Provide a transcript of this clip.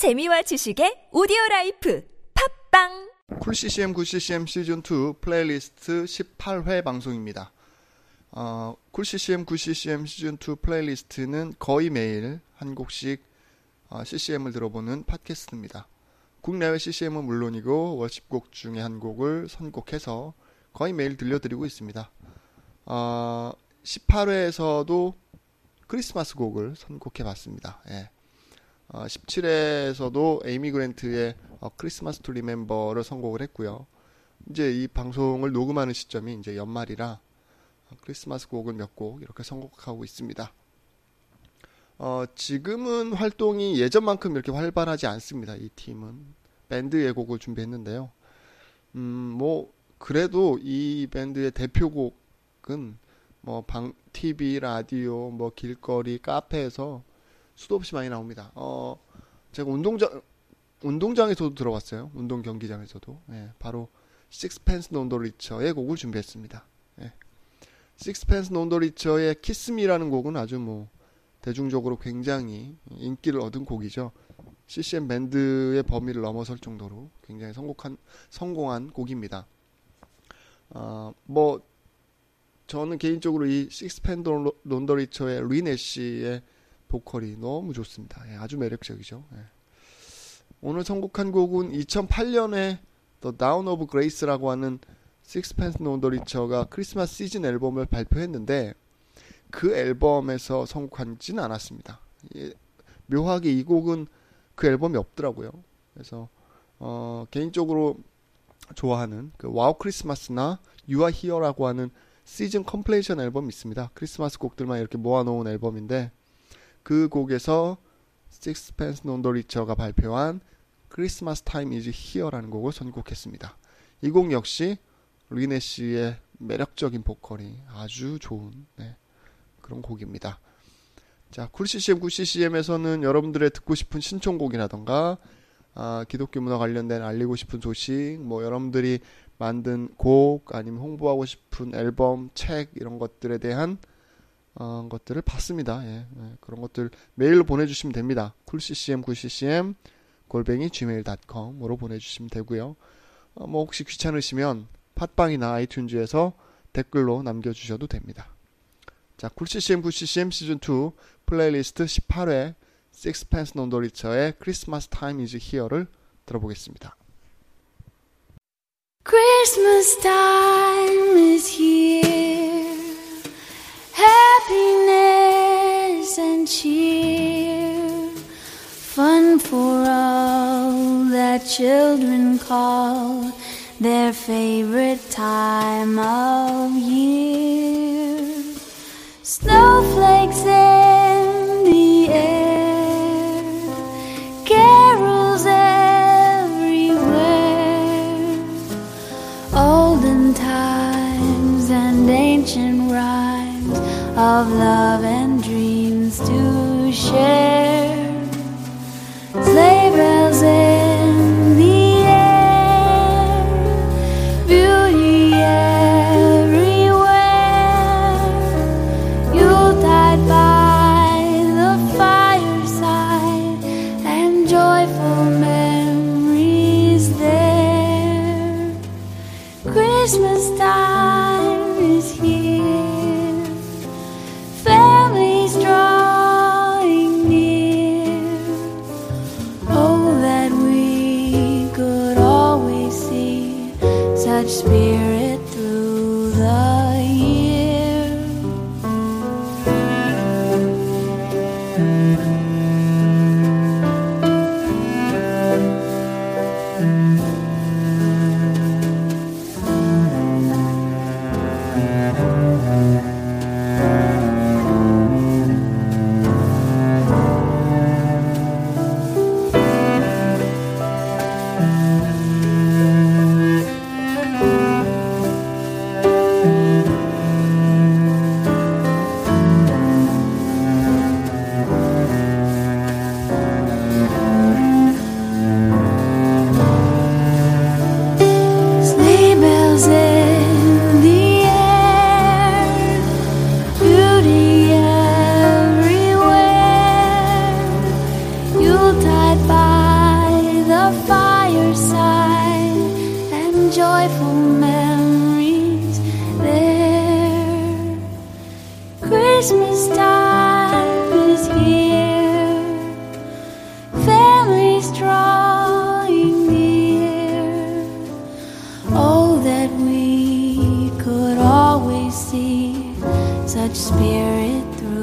재미와 지식의 오디오 라이프 팟빵 Cool CCM 9 CCM 시즌 2 플레이리스트 18회 방송입니다. 어, Cool CCM 9 CCM 시즌 2 playlist는 거의 매일 한 곡씩 어, CCM을 들어보는 팟캐스트입니다. 국내외 CCM은 물론이고 worship곡 중에 한 곡을 선곡해서 거의 매일 들려드리고 있습니다. 어, 18회에서도 크리스마스 곡을 선곡해봤습니다. 예. 어, 17회에서도 에이미 그랜트의 어, Christmas to Remember를 선곡을 했고요. 이제 이 방송을 녹음하는 시점이 이제 연말이라 어, 크리스마스 곡을 몇 곡 이렇게 선곡하고 있습니다. 어, 지금은 활동이 예전만큼 이렇게 활발하지 않습니다. 이 팀은 밴드의 곡을 준비했는데요. 음, 뭐 그래도 이 밴드의 대표곡은 뭐 방, TV, 라디오, 뭐 길거리, 카페에서 수도 없이 많이 나옵니다. 어, 제가 운동장 운동장에서도 들어봤어요. 운동 경기장에서도. 예, 바로 Sixpence None the Richer의 곡을 준비했습니다. 예. 식스펜스 논더 리처의 키스미라는 곡은 아주 뭐 대중적으로 굉장히 인기를 얻은 곡이죠. CCM 밴드의 범위를 넘어설 정도로 굉장히 성공한 성공한 곡입니다. 어, 뭐 저는 개인적으로 이 식스펜스 논더 리처의 리네시의 보컬이 너무 좋습니다. 예, 아주 매력적이죠. 예. 오늘 선곡한 곡은 2008년에 The Down of Grace라고 하는 No The Richer가 크리스마스 시즌 앨범을 발표했는데 그 앨범에서 선곡하지는 않았습니다. 예, 묘하게 이 곡은 그 앨범이 없더라고요. 그래서 어, 개인적으로 좋아하는 그 WOW Christmas나 Are Here라고 하는 시즌 compilation 앨범이 있습니다. 크리스마스 곡들만 이렇게 모아놓은 앨범인데 그 곡에서 Sixpence None The Richer가 발표한 Christmas Time Is Here라는 곡을 선곡했습니다. 이 곡 역시 리 내쉬의 매력적인 보컬이 아주 좋은 네, 그런 곡입니다. 자, Cool CCM, Cool CCM에서는 여러분들의 듣고 싶은 신청곡이라던가 아, 기독교 문화 관련된 알리고 싶은 소식, 뭐 여러분들이 만든 곡 아니면 홍보하고 싶은 앨범, 책 이런 것들에 대한 어, 것들을 받습니다. 예, 예, 그런 것들 메일로 보내주시면 됩니다. coolccm 9ccm 골뱅이 gmail.com으로 보내주시면 되고요. 어, 뭐 혹시 귀찮으시면 팟빵이나 iTunes에서 댓글로 남겨주셔도 됩니다. 자, 쿨ccm 9ccm 시즌 2 플레이리스트 18회 Sixpence Non The Richer의 Christmas Time Is Here를 들어보겠습니다. Christmas time is here. Happiness and cheer. Fun for all that children call their favorite time of year. Snowflakes of love and dreams to share. Sleigh in the air, beauty everywhere. Yuletide by the fireside, and joyful memories there. Christmas time spirit Christmas time is here. Families drawing near. Oh, that we could always see such spirit through.